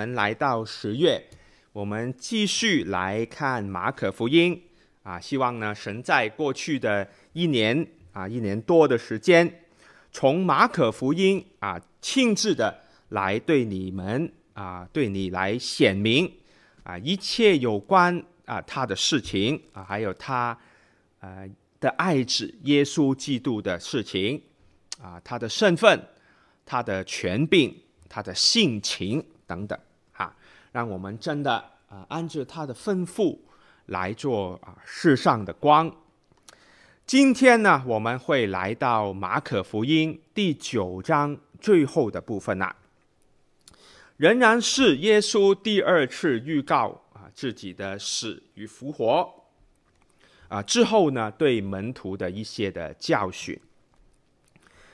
我们来到十月，我们继续来看马可福音啊。希望呢，神在过去的一年啊，一年多的时间，从马可福音啊，亲自的来对你们啊，对你来显明啊，一切有关啊他的事情啊，还有他呃的爱子耶稣基督的事情啊，他的身份，他的权柄，他的性情。等等，让我们真的啊，按照他的吩咐来做啊世上的光。今天呢，我们会来到马可福音第九章最后的部分呐，仍然是耶稣第二次预告啊自己的死与复活啊之后呢，对门徒的一些的教训。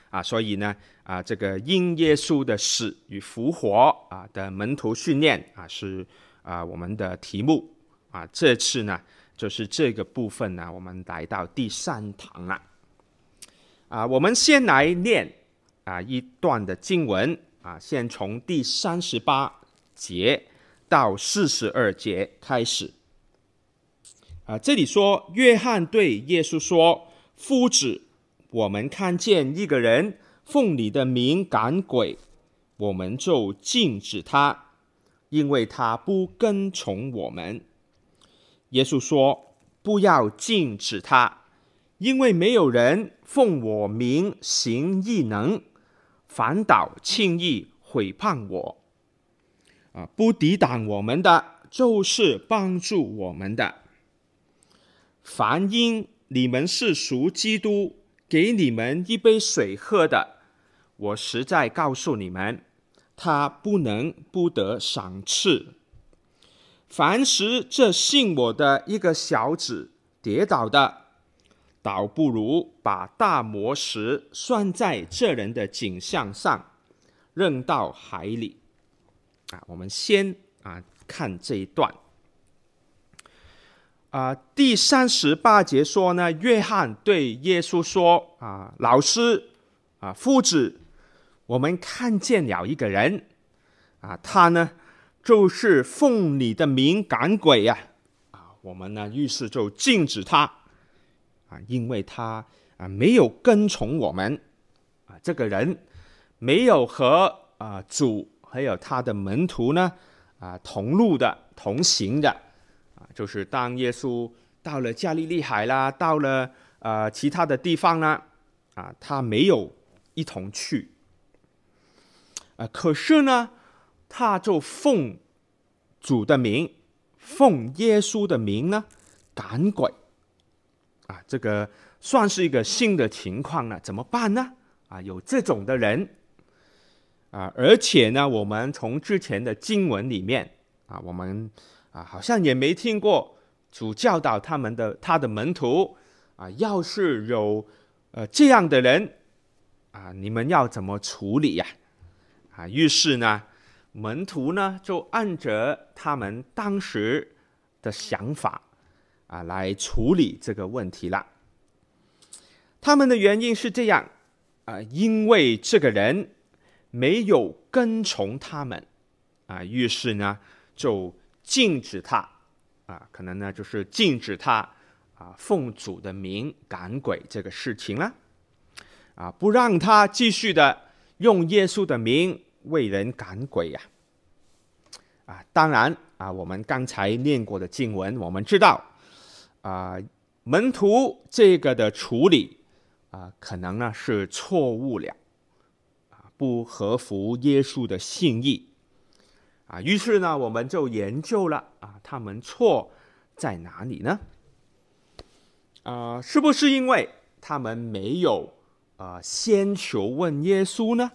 啊，所以呢，啊，这个因耶稣的死与复活啊的门徒训练啊，是啊我们的题目啊。这次呢，就是这个部分呢，我们来到第三堂了。啊，我们先来念啊一段的经文啊，先从第三十八节到四十二节开始。啊，这里说，约翰对耶稣说：“夫子。”我们看见一个人奉你的名赶鬼，我们就禁止他，因为他不跟从我们。耶稣说：“不要禁止他，因为没有人奉我名行异能，反倒轻易毁谤我。啊，不抵挡我们的，就是帮助我们的。凡因你们是属基督。”给你们一杯水喝的，我实在告诉你们，他不能不得赏赐。凡是这信我的一个小子跌倒的，倒不如把大磨石拴在这人的颈项上，扔到海里。啊，我们先啊看这一段。啊，第三十八节说呢，约翰对耶稣说：“啊，老师，啊，夫子，我们看见了一个人，啊，他呢，就是奉你的名赶鬼呀，啊，我们呢，于是就禁止他，啊，因为他啊没有跟从我们，啊，这个人没有和啊主还有他的门徒呢，啊同路的同行的。”啊就是当耶稣到了加利利海啦，到了呃其他的地方呢，啊，他没有一同去，啊，可是呢，他就奉主的名，奉耶稣的名呢赶鬼，啊，这个算是一个新的情况了，怎么办呢？啊，有这种的人，啊，而且呢，我们从之前的经文里面啊，我们。啊，好像也没听过主教导他们的他的门徒啊，要是有呃这样的人啊，你们要怎么处理呀？啊于是呢，门徒呢就按着他们当时的想法啊来处理这个问题了。他们的原因是这样啊，因为这个人没有跟从他们啊，于是呢就。禁止他，啊，可能呢就是禁止他啊奉主的名赶鬼这个事情了，啊，不让他继续的用耶稣的名为人赶鬼呀，啊，当然啊，我们刚才念过的经文，我们知道啊，门徒这个的处理啊，可能呢是错误了，啊，不合乎耶稣的信意。啊，于是呢，我们就研究了啊，他们错在哪里呢？啊、是不是因为他们没有啊、先求问耶稣呢？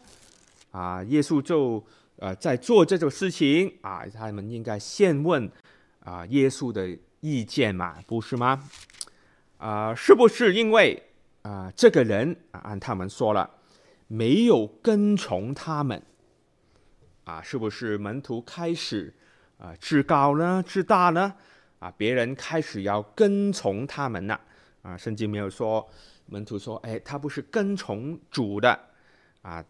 啊，耶稣就呃在做这种事情啊，他们应该先问啊耶稣的意见嘛，不是吗？啊、是不是因为啊、这个人啊按他们说了没有跟从他们？啊，是不是门徒开始啊自高呢、自大呢？啊，别人开始要跟从他们了。啊，圣经没有说门徒说，哎，他不是跟从主的。啊，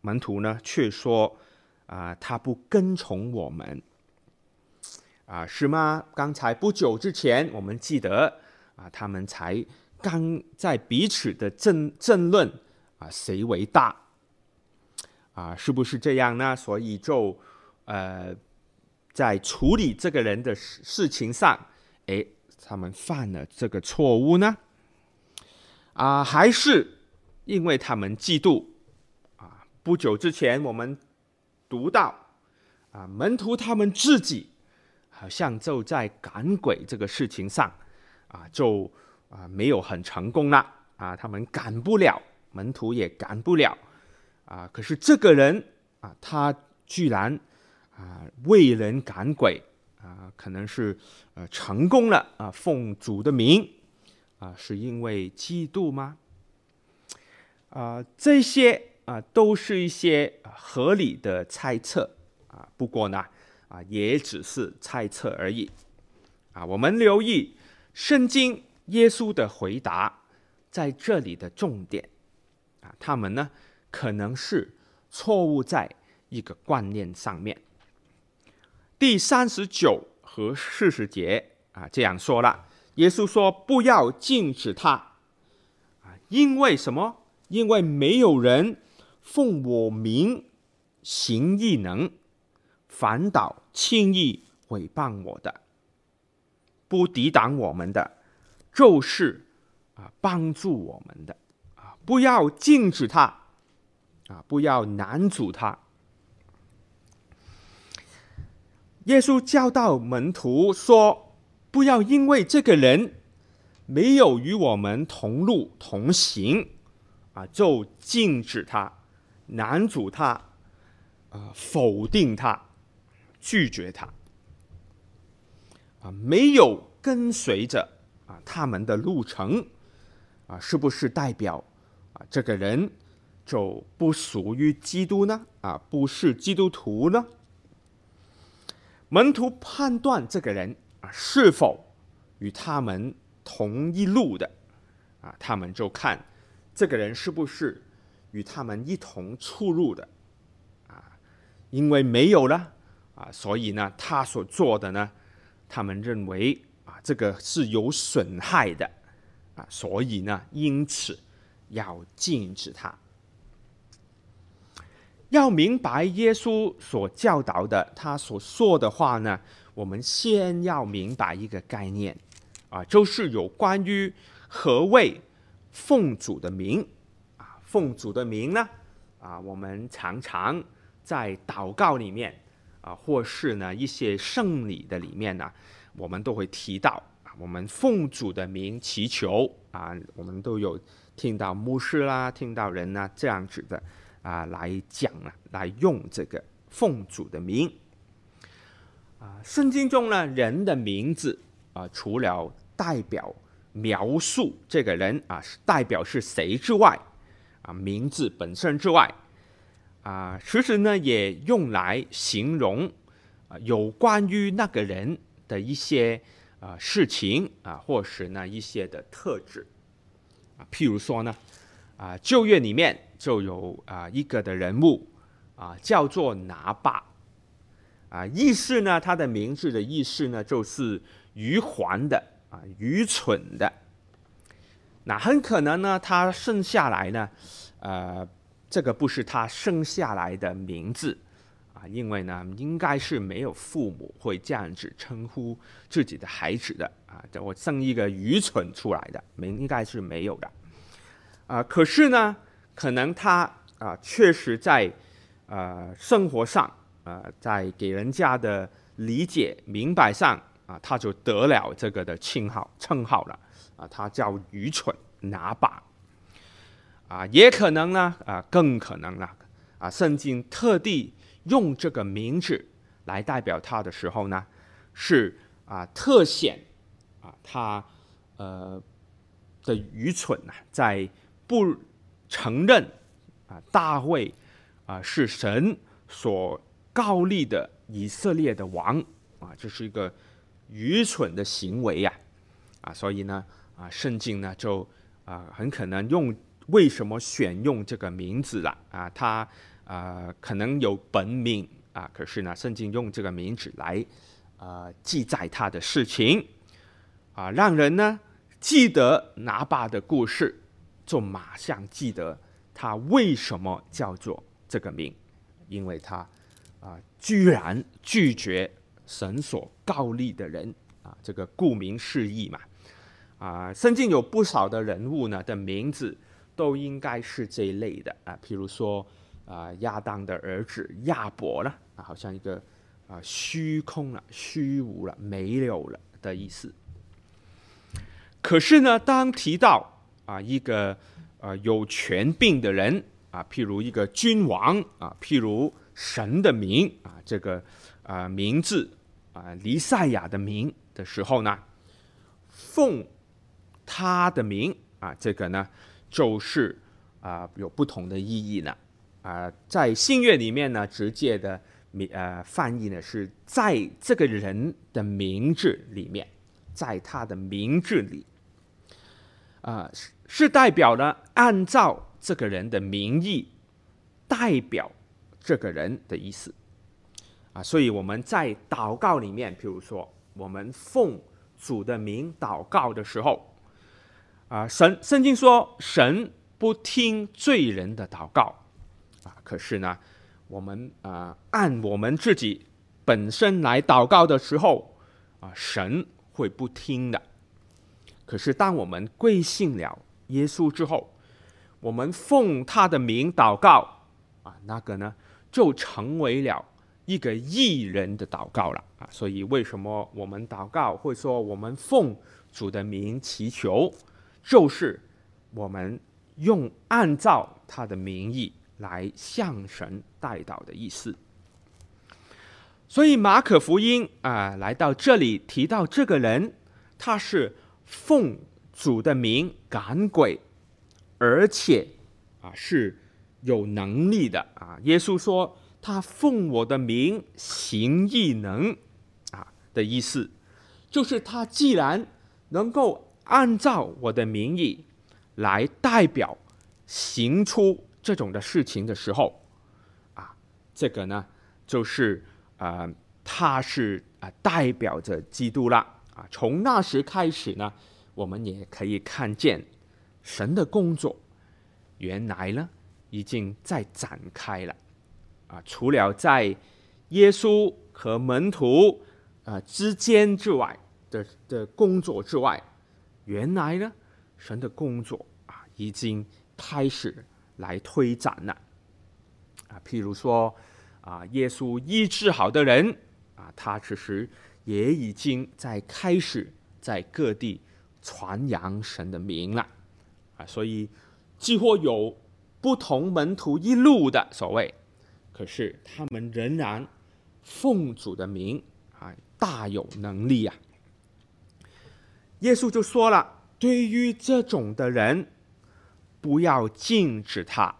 门徒呢却说，啊，他不跟从我们啊，是吗？刚才不久之前，我们记得啊，他们才刚在彼此的争争论啊，谁为大啊？是不是这样呢？所以就呃，在处理这个人的事事情上，哎，他们犯了这个错误呢？啊，还是因为他们嫉妒？不久之前我们。读到啊，门徒他们自己好像就在赶鬼这个事情上啊，就啊没有很成功了啊，他们赶不了，门徒也赶不了啊。可是这个人啊，他居然啊为人赶鬼啊，可能是呃成功了啊，奉主的名啊，是因为嫉妒吗？啊，这些。啊，都是一些合理的猜测啊。不过呢，啊，也只是猜测而已。啊，我们留意圣经耶稣的回答在这里的重点啊，他们呢可能是错误在一个观念上面。第三十九和四十节啊，这样说了，耶稣说：“不要禁止他啊，因为什么？因为没有人。”奉我名行异能，反倒轻易毁谤我的，不抵挡我们的，就是啊帮助我们的啊！不要禁止他啊！不要难阻他。耶稣教导门徒说：“不要因为这个人没有与我们同路同行啊，就禁止他。”拦阻他，啊、否定他，拒绝他，啊，没有跟随着啊他们的路程，啊，是不是代表啊这个人就不属于基督呢？啊，不是基督徒呢？门徒判断这个人啊是否与他们同一路的，啊，他们就看这个人是不是。与他们一同出入的，啊，因为没有了啊，所以呢，他所做的呢，他们认为啊，这个是有损害的，啊，所以呢，因此要禁止他。要明白耶稣所教导的，他所说的话呢，我们先要明白一个概念，啊，就是有关于何谓奉主的名。奉主的名呢，啊，我们常常在祷告里面啊，或是呢一些圣礼的里面呢，我们都会提到啊，我们奉主的名祈求啊，我们都有听到牧师啦，听到人呢这样子的啊来讲啊，来用这个奉主的名啊。圣经中呢，人的名字啊，除了代表描述这个人啊，代表是谁之外，啊，名字本身之外，啊，其实呢也用来形容啊有关于那个人的一些啊事情啊，或是呢一些的特质啊。譬如说呢，啊旧约里面就有啊一个的人物啊叫做拿八啊，意思呢他的名字的意思呢就是愚环的啊愚蠢的。那很可能呢，他生下来呢，呃，这个不是他生下来的名字啊，因为呢，应该是没有父母会这样子称呼自己的孩子的啊。我生一个愚蠢出来的，没应该是没有的啊。可是呢，可能他啊，确实在呃生活上啊，在给人家的理解明白上啊，他就得了这个的称号称号了。啊，他叫愚蠢拿把，啊，也可能呢，啊，更可能呢，啊，圣经特地用这个名字来代表他的时候呢，是啊，特显啊，他呃的愚蠢呐，在不承认啊，大卫啊是神所膏立的以色列的王啊，这是一个愚蠢的行为呀，啊，所以呢。啊，圣经呢就啊很可能用为什么选用这个名字了啊？他啊可能有本名啊，可是呢，圣经用这个名字来呃记载他的事情啊，让人呢记得拿巴的故事，就马上记得他为什么叫做这个名，因为他啊居然拒绝神所告立的人啊，这个顾名思义嘛。啊，圣经有不少的人物呢的名字都应该是这一类的啊，譬如说啊亚当的儿子亚伯了啊，好像一个啊虚空了、虚无了、没有了的意思。可是呢，当提到啊一个啊有权柄的人啊，譬如一个君王啊，譬如神的名啊，这个啊名字啊弥赛亚的名的时候呢，奉。他的名啊，这个呢，就是啊有不同的意义呢。啊，在新约里面呢，直接的名呃翻译呢是在这个人的名字里面，在他的名字里，啊是是代表呢按照这个人的名义代表这个人的意思。啊，所以我们在祷告里面，譬如说我们奉主的名祷告的时候。啊，神圣经说神不听罪人的祷告，啊，可是呢，我们啊按我们自己本身来祷告的时候，啊，神会不听的。可是当我们归信了耶稣之后，我们奉他的名祷告，啊，那个呢就成为了一个义人的祷告了啊。所以为什么我们祷告会说我们奉主的名祈求？就是我们用按照他的名义来向神代祷的意思。所以马可福音啊，来到这里提到这个人，他是奉主的名赶鬼，而且啊是有能力的啊。耶稣说他奉我的名行异能啊的意思，就是他既然能够。按照我的名义来代表行出这种的事情的时候，啊，这个呢就是啊、呃，他是啊代表着基督了啊。从那时开始呢，我们也可以看见神的工作，原来呢已经在展开了啊。除了在耶稣和门徒啊之间之外的的工作之外。原来呢，神的工作啊，已经开始来推展了啊。譬如说啊，耶稣医治好的人啊，他其实也已经在开始在各地传扬神的名了啊。所以几乎有不同门徒一路的所谓，可是他们仍然奉主的名啊，大有能力呀。耶稣就说了：“对于这种的人，不要禁止他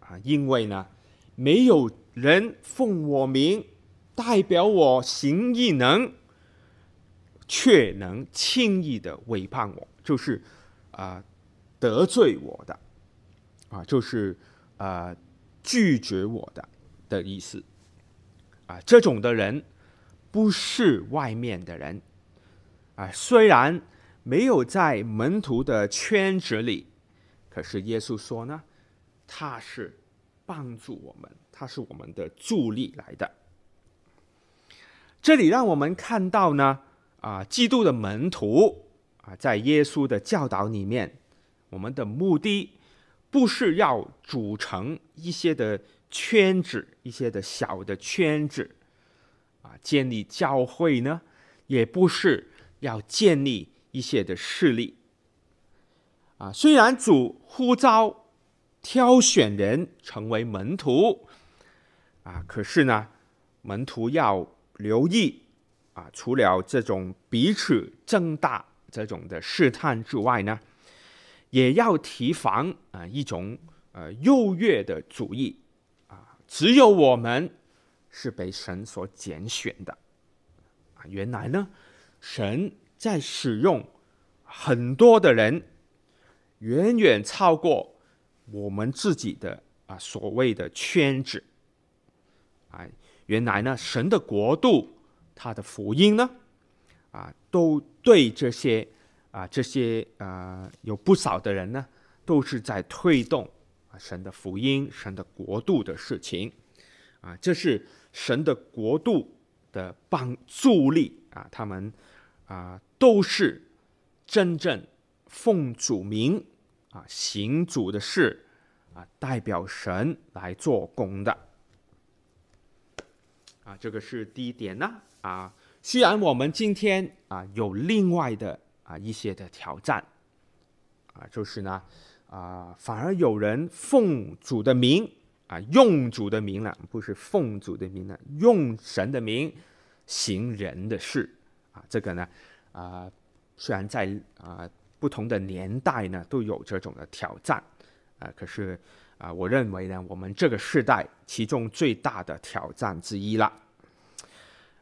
啊，因为呢，没有人奉我名代表我行异能，却能轻易的违叛我，就是啊得罪我的啊，就是啊拒绝我的的意思啊。这种的人不是外面的人。”啊，虽然没有在门徒的圈子里，可是耶稣说呢，他是帮助我们，他是我们的助力来的。这里让我们看到呢，啊，基督的门徒啊，在耶稣的教导里面，我们的目的不是要组成一些的圈子，一些的小的圈子，啊，建立教会呢，也不是。要建立一些的势力啊，虽然主呼召挑选人成为门徒啊，可是呢，门徒要留意啊，除了这种彼此争大这种的试探之外呢，也要提防啊一种呃优越的主义啊，只有我们是被神所拣选的啊，原来呢。神在使用很多的人，远远超过我们自己的啊所谓的圈子。啊，原来呢，神的国度，他的福音呢，啊，都对这些啊这些啊有不少的人呢，都是在推动啊神的福音、神的国度的事情，啊，这是神的国度的帮助力啊，他们啊都是真正奉主名啊行主的事。啊，代表神来做工的，啊，这个是第一点呢。啊，虽然我们今天啊有另外的啊一些的挑战，啊，就是呢，啊，反而有人奉主的名啊，用主的名了，不是奉主的名了，用神的名行人的事，啊，这个呢，啊，虽然在啊不同的年代呢都有这种的挑战。啊，可是啊，我认为呢，我们这个时代其中最大的挑战之一了，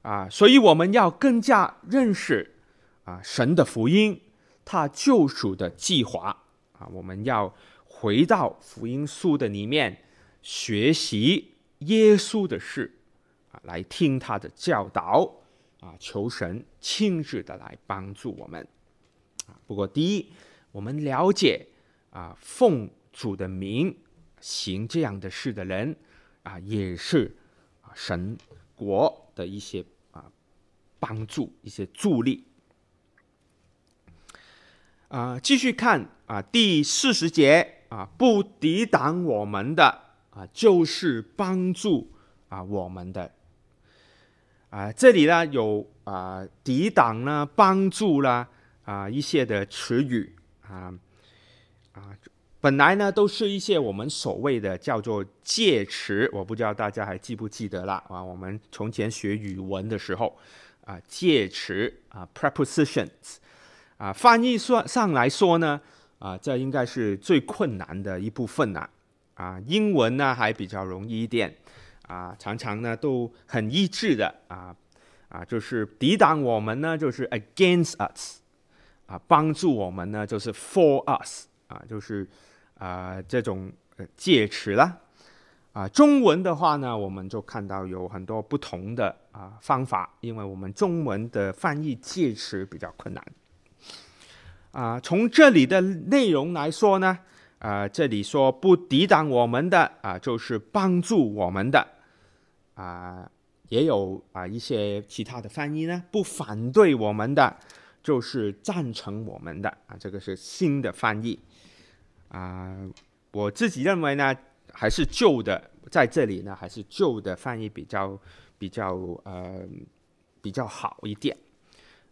啊，所以我们要更加认识啊神的福音，他救赎的计划啊，我们要回到福音书的里面学习耶稣的事啊，来听他的教导啊，求神亲自的来帮助我们啊。不过第一，我们了解啊，奉主的名行这样的事的人啊，也是啊神国的一些啊帮助，一些助力啊。继续看啊，第四十节啊，不抵挡我们的啊，就是帮助啊我们的啊。这里呢有啊抵挡呢，帮助啦啊一些的词语啊啊。本来呢，都是一些我们所谓的叫做介词，我不知道大家还记不记得啦啊？我们从前学语文的时候啊，介词啊，prepositions 啊，翻译说上来说呢啊，这应该是最困难的一部分呐啊。英文呢还比较容易一点啊，常常呢都很一致的啊啊，就是抵挡我们呢就是 against us 啊，帮助我们呢就是 for us 啊，就是。啊、这种介词啦，啊、中文的话呢，我们就看到有很多不同的啊、方法，因为我们中文的翻译介词比较困难。啊、从这里的内容来说呢，啊、这里说不抵挡我们的啊、就是帮助我们的，啊、也有啊、一些其他的翻译呢，不反对我们的，就是赞成我们的啊、这个是新的翻译。啊、我自己认为呢，还是旧的，在这里呢，还是旧的翻译比较比较呃比较好一点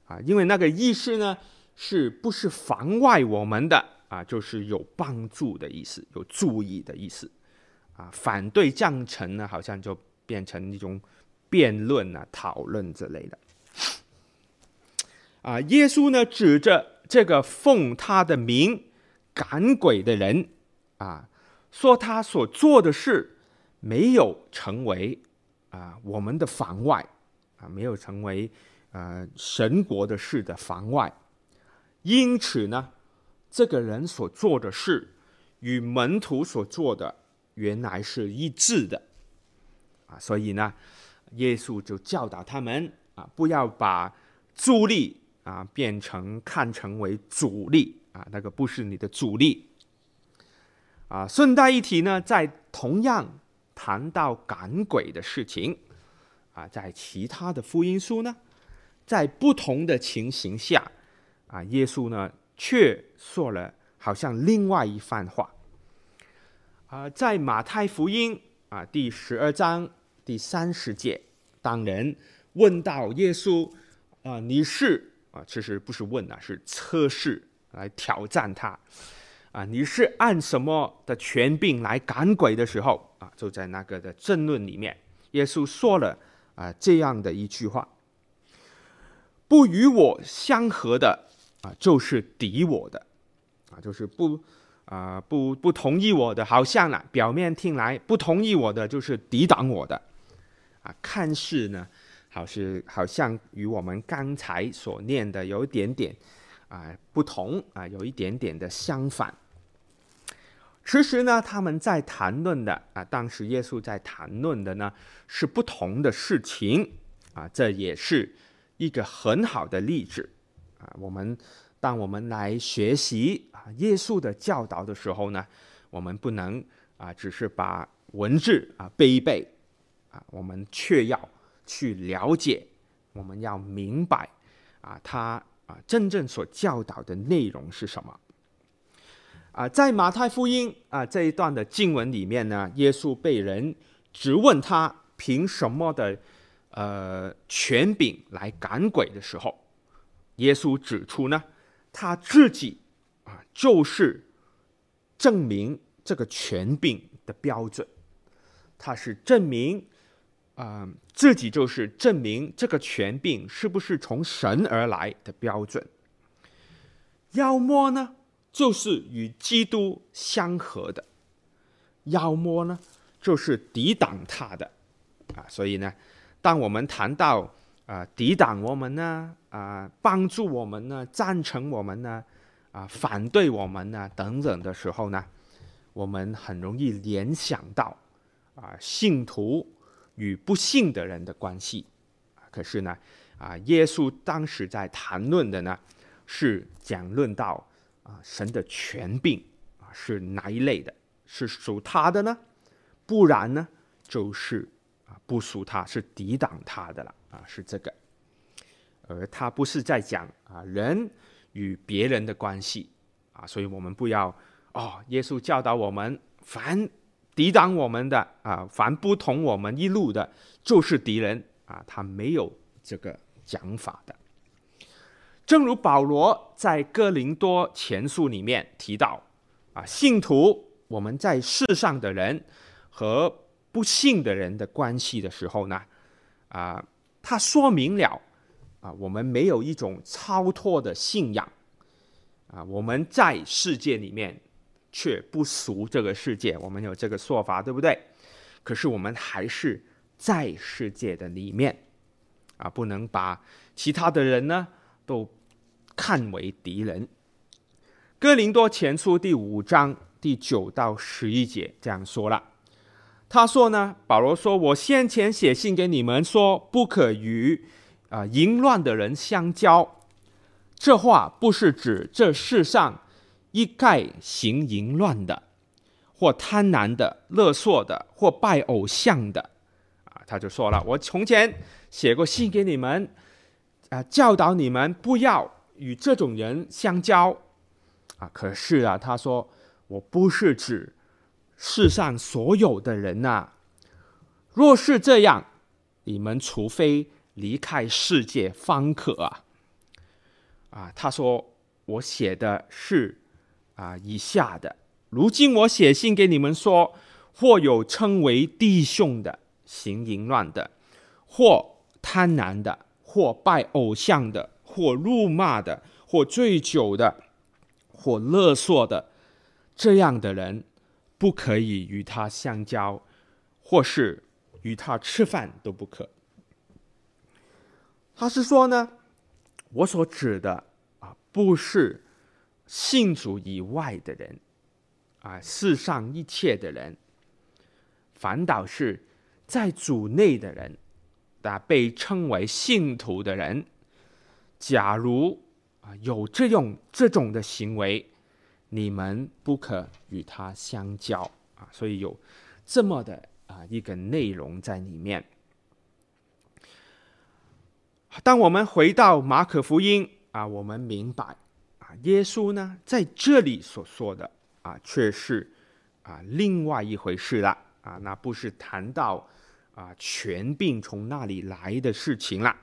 啊，因为那个意思呢，是不是妨碍我们的啊，就是有帮助的意思，有注意的意思啊，反对赞成呢，好像就变成一种辩论啊、讨论之类的啊。耶稣呢，指着这个奉他的名。赶鬼的人啊，说他所做的事没有成为啊我们的妨碍啊，没有成为呃神国的事的妨碍。因此呢，这个人所做的事与门徒所做的原来是一致的啊，所以呢，耶稣就教导他们啊，不要把助力啊变成看成为阻力。啊，那个不是你的主力。啊，顺带一提呢，在同样谈到赶鬼的事情，啊，在其他的福音书呢，在不同的情形下，啊，耶稣呢却说了好像另外一番话。啊，在马太福音啊第十二章第三十节，当人问到耶稣啊，你是啊，其实不是问啊，是测试。来挑战他，啊，你是按什么的权柄来赶鬼的时候啊？就在那个的争论里面，耶稣说了啊这样的一句话：不与我相合的啊，就是敌我的，啊，就是不啊不不同意我的，好像呢表面听来不同意我的就是抵挡我的，啊，看似呢，好是好像与我们刚才所念的有一点点。啊，不同啊，有一点点的相反。其实呢，他们在谈论的啊，当时耶稣在谈论的呢是不同的事情啊，这也是一个很好的例子啊。我们当我们来学习啊耶稣的教导的时候呢，我们不能啊只是把文字啊背一背啊，我们却要去了解，我们要明白啊他啊真正所教导的内容是什么。啊，在马太福音啊这一段的经文里面呢，耶稣被人质问他凭什么的呃权柄来赶鬼的时候，耶稣指出呢，他自己啊就是证明这个权柄的标准，他是证明啊、自己就是证明这个权柄是不是从神而来的标准，要么呢？就是与基督相合的，要么呢，就是抵挡他的，啊，所以呢，当我们谈到啊、抵挡我们呢，啊、帮助我们呢，赞成我们呢，啊、反对我们呢等等的时候呢，我们很容易联想到啊、信徒与不幸的人的关系，可是呢，啊、耶稣当时在谈论的呢，是讲论到。啊，神的权柄啊是哪一类的？是属他的呢？不然呢，就是啊不属他，是抵挡他的了啊，是这个。而他不是在讲啊人与别人的关系啊，所以我们不要哦。耶稣教导我们，凡抵挡我们的啊，凡不同我们一路的，就是敌人啊。他没有这个讲法的。正如保罗在哥林多前书里面提到，啊，信徒我们在世上的人和不信的人的关系的时候呢，啊，他说明了啊，我们没有一种超脱的信仰，啊，我们在世界里面却不俗这个世界，我们有这个说法，对不对？可是我们还是在世界的里面，啊，不能把其他的人呢，都看为敌人。哥林多前书第五章第九到十一节这样说了。他说呢，保罗说：“我先前写信给你们说，不可与啊、淫乱的人相交。这话不是指这世上一概行淫乱的，或贪婪的、勒索的，或拜偶像的。啊，他就说了，我从前写过信给你们。”啊，教导你们不要与这种人相交，啊，可是啊，他说我不是指世上所有的人呐、若是这样，你们除非离开世界方可啊。啊，他说我写的是啊以下的。如今我写信给你们说，或有称为弟兄的行淫乱的，或贪婪的。或拜偶像的，或辱骂的，或醉酒的，或勒索的，这样的人不可以与他相交，或是与他吃饭都不可。他是说呢，我所指的啊，不是信主以外的人，啊，世上一切的人，反倒是在主内的人。啊，被称为信徒的人，假如啊有这种这种的行为，你们不可与他相交啊。所以有这么的啊一个内容在里面。当我们回到马可福音啊，我们明白耶稣呢在这里所说的啊，却是啊另外一回事了啊，那不是谈到。啊，权柄从那里来的事情了。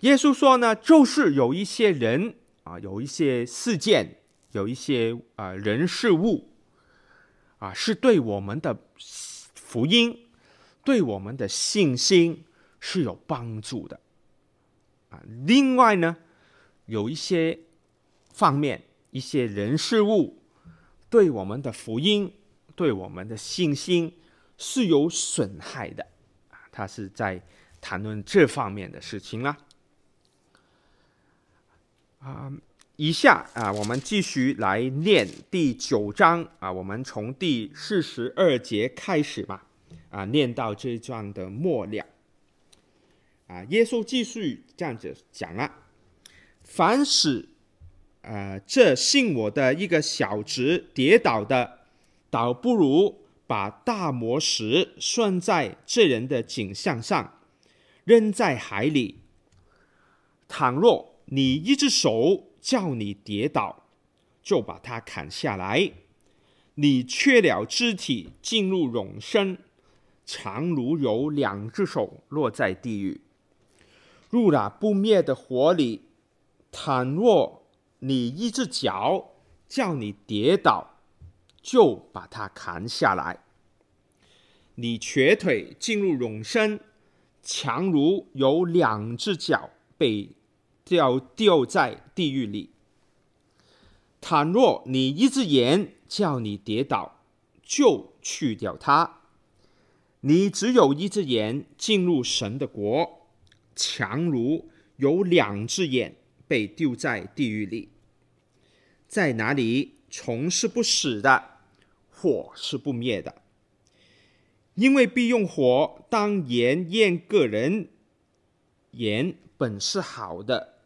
耶稣说呢，就是有一些人啊，有一些事件，有一些啊人事物啊，是对我们的福音、对我们的信心是有帮助的啊。另外呢，有一些方面，一些人事物对我们的福音。对我们的信心是有损害的啊，他是在谈论这方面的事情啦。啊，以下啊，我们继续来念第九章啊，我们从第四十二节开始吧，啊，念到这一章的末了。啊，耶稣继续这样子讲啊，凡使呃这信我的一个小子跌倒的，倒不如把大磨石拴在这人的颈项上，扔在海里。倘若你一只手，叫你跌倒，就把它砍下来。你缺了肢体进入永生，常如有两只手落在地狱，入了不灭的火里。倘若你一只脚叫你跌倒，就把它砍下来。你瘸腿进入永生，强如有两只脚被。掉掉在地狱里。倘若你一只眼叫你跌倒，就去掉它。你只有一只眼进入神的国，强如有两只眼被丢在地狱里。在哪里，虫是不死的，火是不灭的。因为必用火当盐验个人，盐本是好的。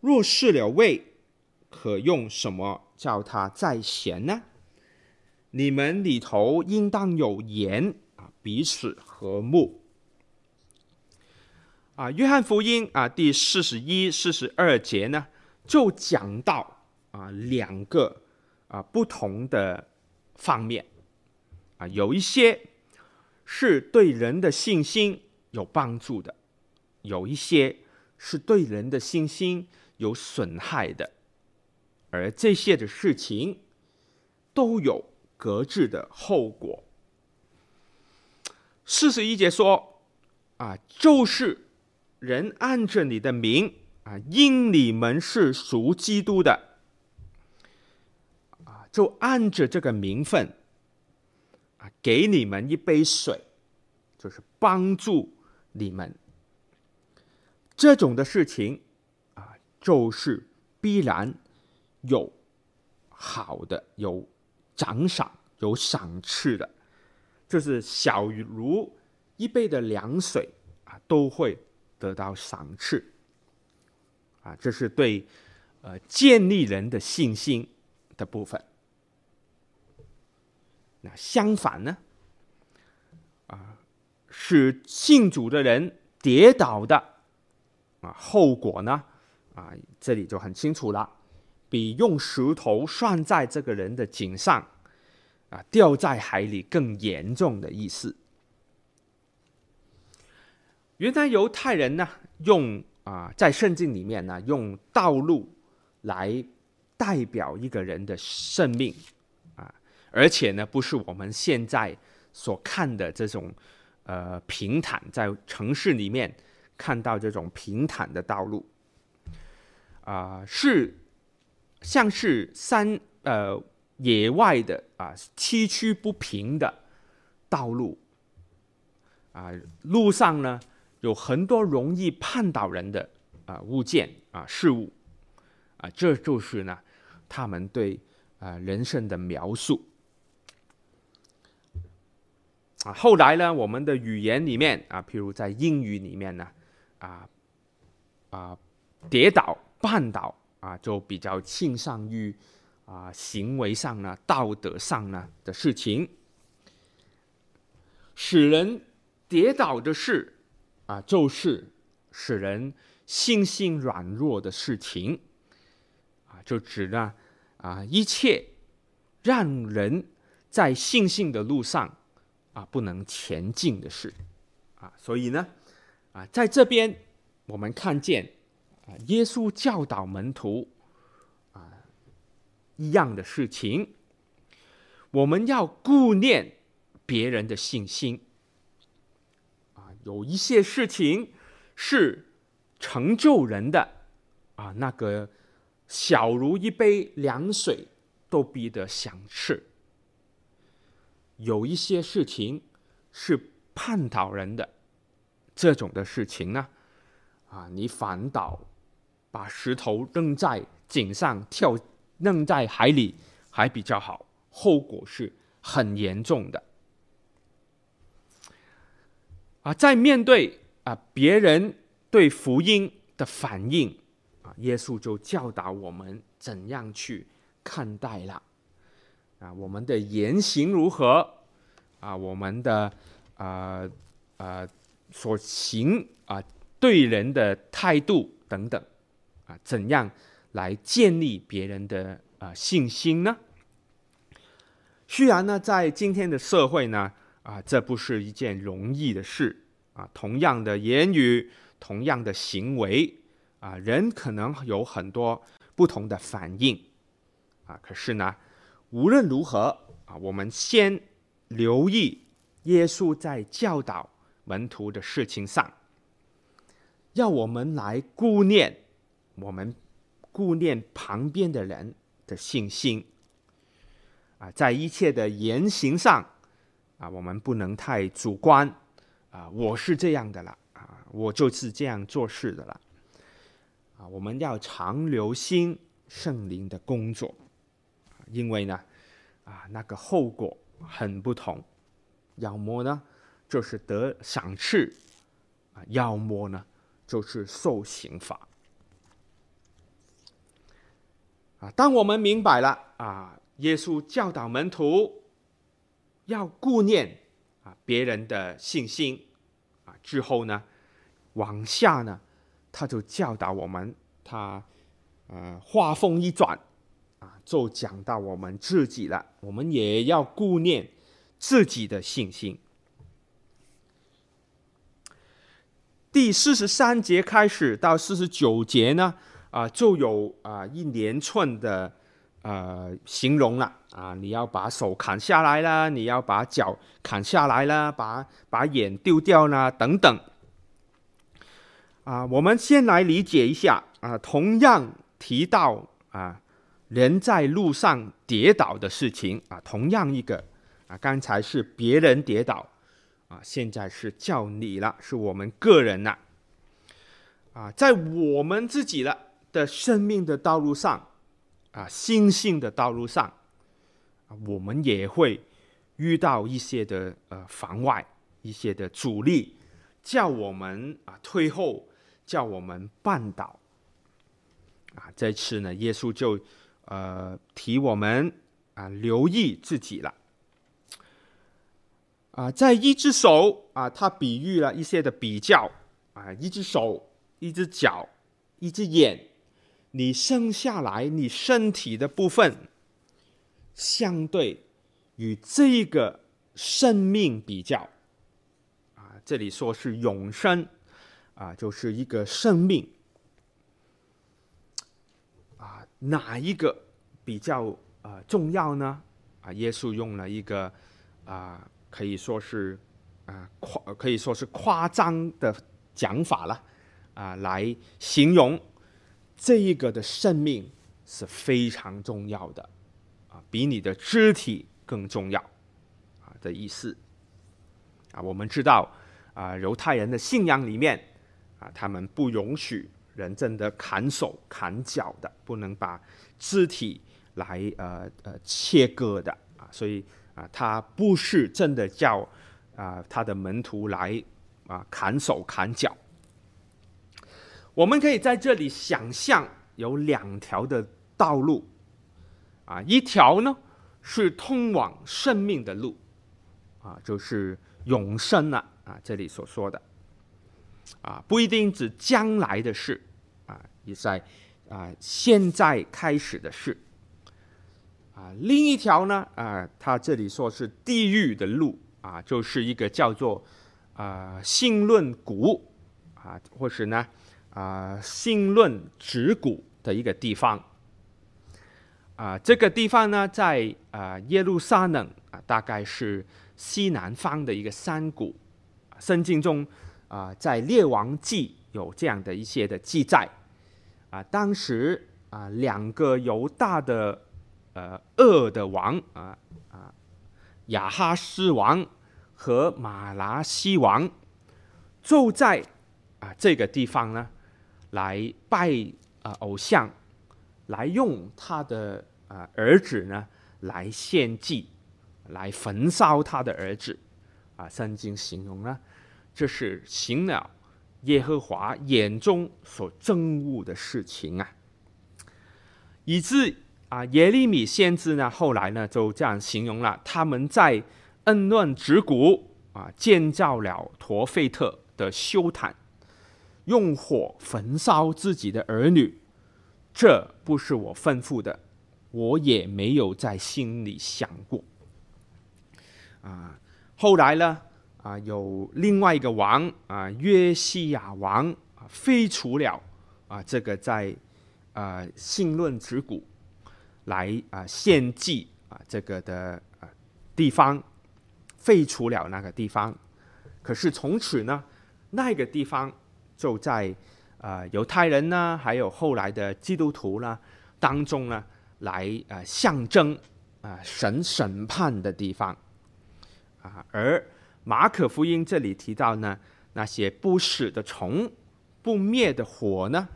若失了味，可用什么叫它再咸呢？你们里头应当有盐啊，彼此和睦。啊，约翰福音啊，第四十一、四十二节呢，就讲到啊两个啊不同的方面啊，有一些是对人的信心有帮助的，有一些是对人的信心。有损害的，而这些的事情都有各自的后果。四十一节说：“啊，就是人按着你的名啊，因你们是属基督的啊，就按着这个名分啊，给你们一杯水，就是帮助你们这种的事情。”啊就是必然有好的，有奖赏，有赏赐的，就是小如一杯的凉水啊，都会得到赏赐啊。这是对呃建立人的信心的部分。那相反呢，啊，使信主的人跌倒的啊，后果呢？啊，这里就很清楚了，比用石头拴在这个人的颈上，啊，掉在海里更严重的意思。原来犹太人呢，用啊，在圣经里面呢，用道路来代表一个人的生命，啊，而且呢，不是我们现在所看的这种呃平坦，在城市里面看到这种平坦的道路。啊、是像是山呃野外的啊崎岖不平的道路啊、路上呢有很多容易绊倒人的啊、物件啊事物啊，这就是呢他们对啊、人生的描述啊。后来呢，我们的语言里面啊，譬如在英语里面呢啊啊跌倒。绊倒啊，就比较倾向于啊行为上呢、道德上呢的事情，使人跌倒的事啊，就是使人信心软弱的事情啊，就指呢啊一切让人在信心的路上啊不能前进的事啊，所以呢啊在这边我们看见。啊，耶稣教导门徒啊一样的事情，我们要顾念别人的信心。有一些事情是成就人的啊，那个小如一杯凉水都必得想吃；有一些事情是绊倒人的，这种的事情呢，啊，你反倒。把石头扔在井上跳，扔在海里还比较好，后果是很严重的。啊，在面对啊别人对福音的反应啊，耶稣就教导我们怎样去看待了。啊，我们的言行如何？啊，我们的啊啊所行啊对人的态度等等啊，怎样来建立别人的啊信心呢？虽然呢，在今天的社会呢，啊，这不是一件容易的事啊。同样的言语，同样的行为啊，人可能有很多不同的反应啊。可是呢，无论如何啊，我们先留意耶稣在教导门徒的事情上，要我们来顾念我们顾念旁边的人的信心啊，在一切的言行上啊，我们不能太主观啊，我是这样的了啊，我就是这样做事的了啊，我们要常留心圣灵的工作。因为呢，啊，那个后果很不同，要么呢就是得赏赐，啊，要么呢就是受刑罚。啊，当我们明白了啊，耶稣教导门徒要顾念啊别人的信心啊之后呢，往下呢，他就教导我们，他呃话锋一转。啊，就讲到我们自己了，我们也要顾念自己的信心。第四十三节开始到四十九节呢，啊，就有啊一连串的呃形容了啊，你要把手砍下来了，你要把脚砍下来了，把把眼丢掉啦等等。啊，我们先来理解一下啊，同样提到啊。人在路上跌倒的事情啊，同样一个啊，刚才是别人跌倒啊，现在是叫你了，是我们个人了啊，在我们自己了的生命的道路上啊，信心的道路上，我们也会遇到一些的呃妨碍，一些的阻力，叫我们啊退后，叫我们绊倒啊。这次呢，耶稣就。呃，提我们啊，留意自己了。啊，在一只手啊，他比喻了一些的比较啊，一只手、一只脚、一只眼，你生下来你身体的部分，相对于这个生命比较啊，这里说是永生啊，就是一个生命。啊哪一个比较呃重要呢？啊，耶稣用了一个啊、可以说是啊夸可以说是夸张的讲法了啊、来形容这一个的生命是非常重要的啊，比你的肢体更重要啊的意思啊。我们知道啊，犹太人的信仰里面啊，他们不容许。人真的砍手砍脚的，不能把肢体来呃呃切割的啊，所以啊，他不是真的叫啊他的门徒来啊砍手砍脚。我们可以在这里想象有两条的道路。啊，一条呢是通往生命的路。啊，就是永生了啊，这里所说的。啊，不一定指将来的事，啊，也在啊现在开始的事，啊，另一条呢，啊，他这里说是地狱的路，啊，就是一个叫做啊信论谷，啊，或是呢啊心论之谷的一个地方，啊，这个地方呢，在啊耶路撒冷啊，大概是西南方的一个山谷，圣经中。啊，在《列王记》有这样的一些的记载，啊，当时啊，两个犹大的呃恶的王啊啊，亚哈斯王和玛拿西王，就在啊这个地方呢，来拜啊偶像，来用他的啊儿子呢来献祭，来焚烧他的儿子。啊，圣经形容呢，这是行了耶和华眼中所憎恶的事情啊，以致啊耶利米先知呢后来呢就这样形容了，他们在恩乱之谷啊建造了陀费特的丘坛，用火焚烧自己的儿女，这不是我吩咐的，我也没有在心里想过啊。后来呢，啊，有另外一个王啊，约西亚王啊，废除了啊这个在啊信论之谷来啊献祭啊这个的啊地方，废除了那个地方。可是从此呢，那个地方就在啊犹太人呢，还有后来的基督徒呢当中呢，来啊象征啊神审判的地方。啊，而马可福音这里提到呢，那些不死的虫、不灭的火呢，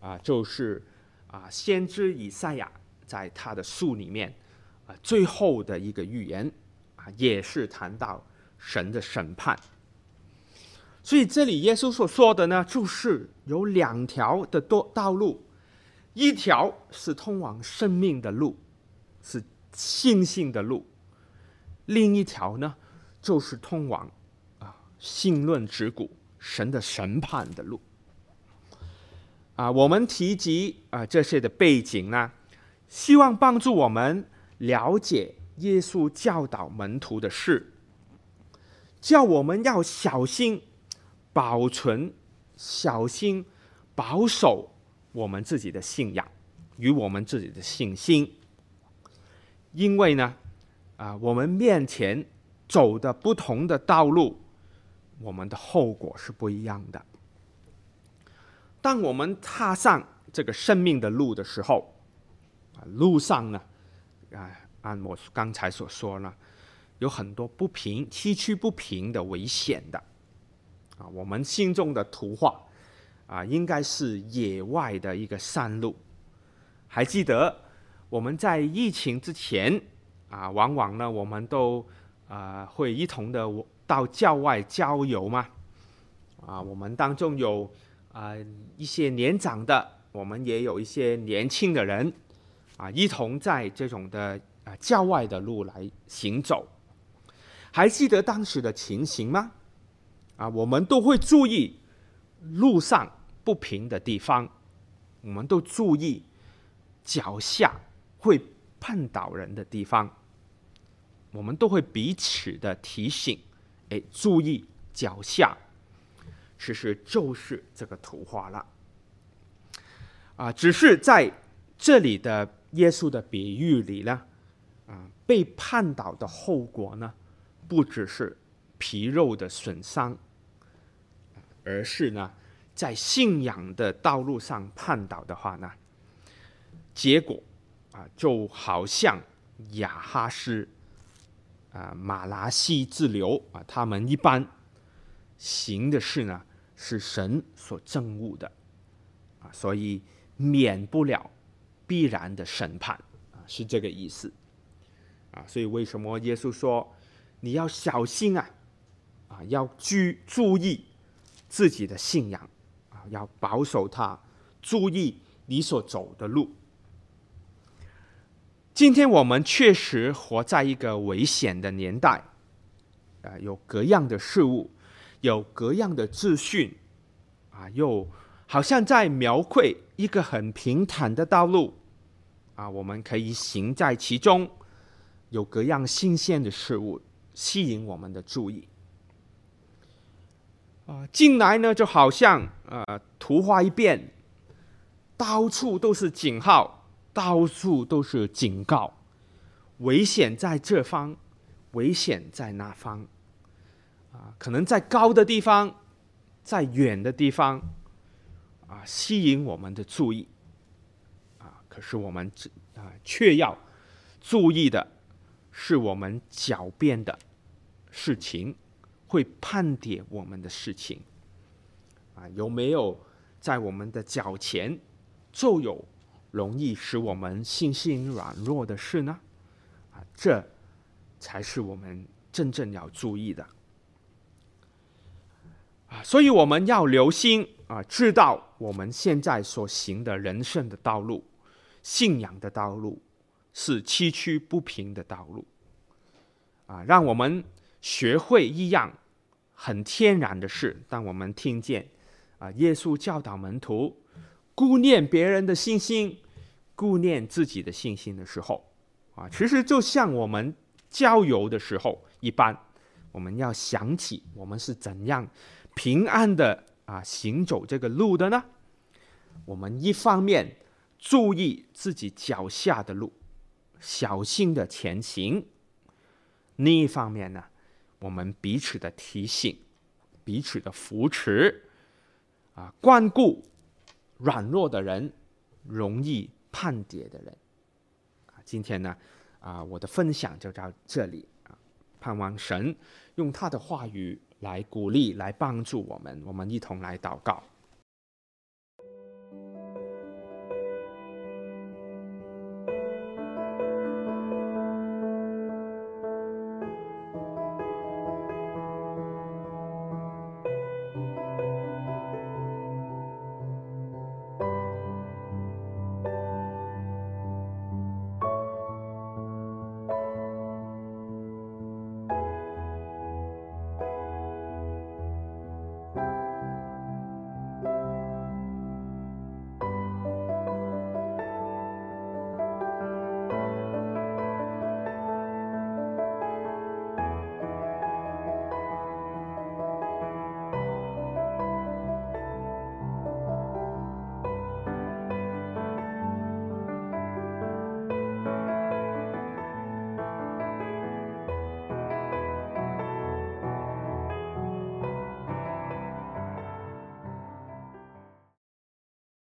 啊，就是啊，先知以赛亚在他的书里面啊最后的一个预言啊，也是谈到神的审判。所以这里耶稣所说的呢，就是有两条的道道路，一条是通往生命的路，是信心的路。另一条呢，就是通往啊信论之谷、神的审判的路。啊，我们提及啊这些的背景呢，希望帮助我们了解耶稣教导门徒的事，叫我们要小心保存、小心保守我们自己的信仰与我们自己的信心，因为呢。啊，我们面前走的不同的道路，我们的后果是不一样的。当我们踏上这个生命的路的时候，啊，路上呢，啊，按我刚才所说呢，有很多不平、崎岖不平的危险的。啊，我们心中的图画，啊，应该是野外的一个山路。还记得我们在疫情之前。啊，往往呢，我们都啊、会一同的到郊外郊游嘛。啊，我们当中有啊、一些年长的，我们也有一些年轻的人，啊，一同在这种的啊郊外的路来行走。还记得当时的情形吗？啊，我们都会注意路上不平的地方，我们都注意脚下会绊倒人的地方。我们都会彼此的提醒，哎，注意脚下，其实就是这个图画了。啊，只是在这里的耶稣的比喻里呢，啊，被绊倒的后果呢，不只是皮肉的损伤，而是呢，在信仰的道路上绊倒的话呢，结果啊，就好像亚哈斯。啊，玛拉西之流啊，他们一般行的事呢，是神所憎恶的啊，所以免不了必然的审判啊，是这个意思啊。所以为什么耶稣说你要小心啊？啊，要注注意自己的信仰啊，要保守它，注意你所走的路。今天我们确实活在一个危险的年代，啊，有各样的事物，有各样的资讯，啊，又好像在描绘一个很平坦的道路，啊，我们可以行在其中，有各样新鲜的事物吸引我们的注意，啊，进来呢就好像呃图画一变，到处都是警号。到处都是警告，危险在这方，危险在那方，啊，可能在高的地方，在远的地方，啊，吸引我们的注意，啊，可是我们这啊，却要注意的是我们狡辩的事情，会判点我们的事情，啊，有没有在我们的脚前就有？容易使我们信心软弱的事呢？啊，这才是我们真正要注意的。啊，所以我们要留心啊，知道我们现在所行的人生的道路、信仰的道路是崎岖不平的道路。啊，让我们学会一样很天然的事。当我们听见啊，耶稣教导门徒顾念别人的信心、顾念自己的信心的时候，啊，其实就像我们郊游的时候一般，我们要想起我们是怎样。平安的啊，行走这个路的呢？我们一方面注意自己脚下的路，小心的前行；另一方面呢，我们彼此的提醒，彼此的扶持，啊，关顾软弱的人，容易叛跌的人。啊，今天呢，啊，我的分享就到这里啊，盼望神用他的话语。来鼓励，来帮助我们，我们一同来祷告。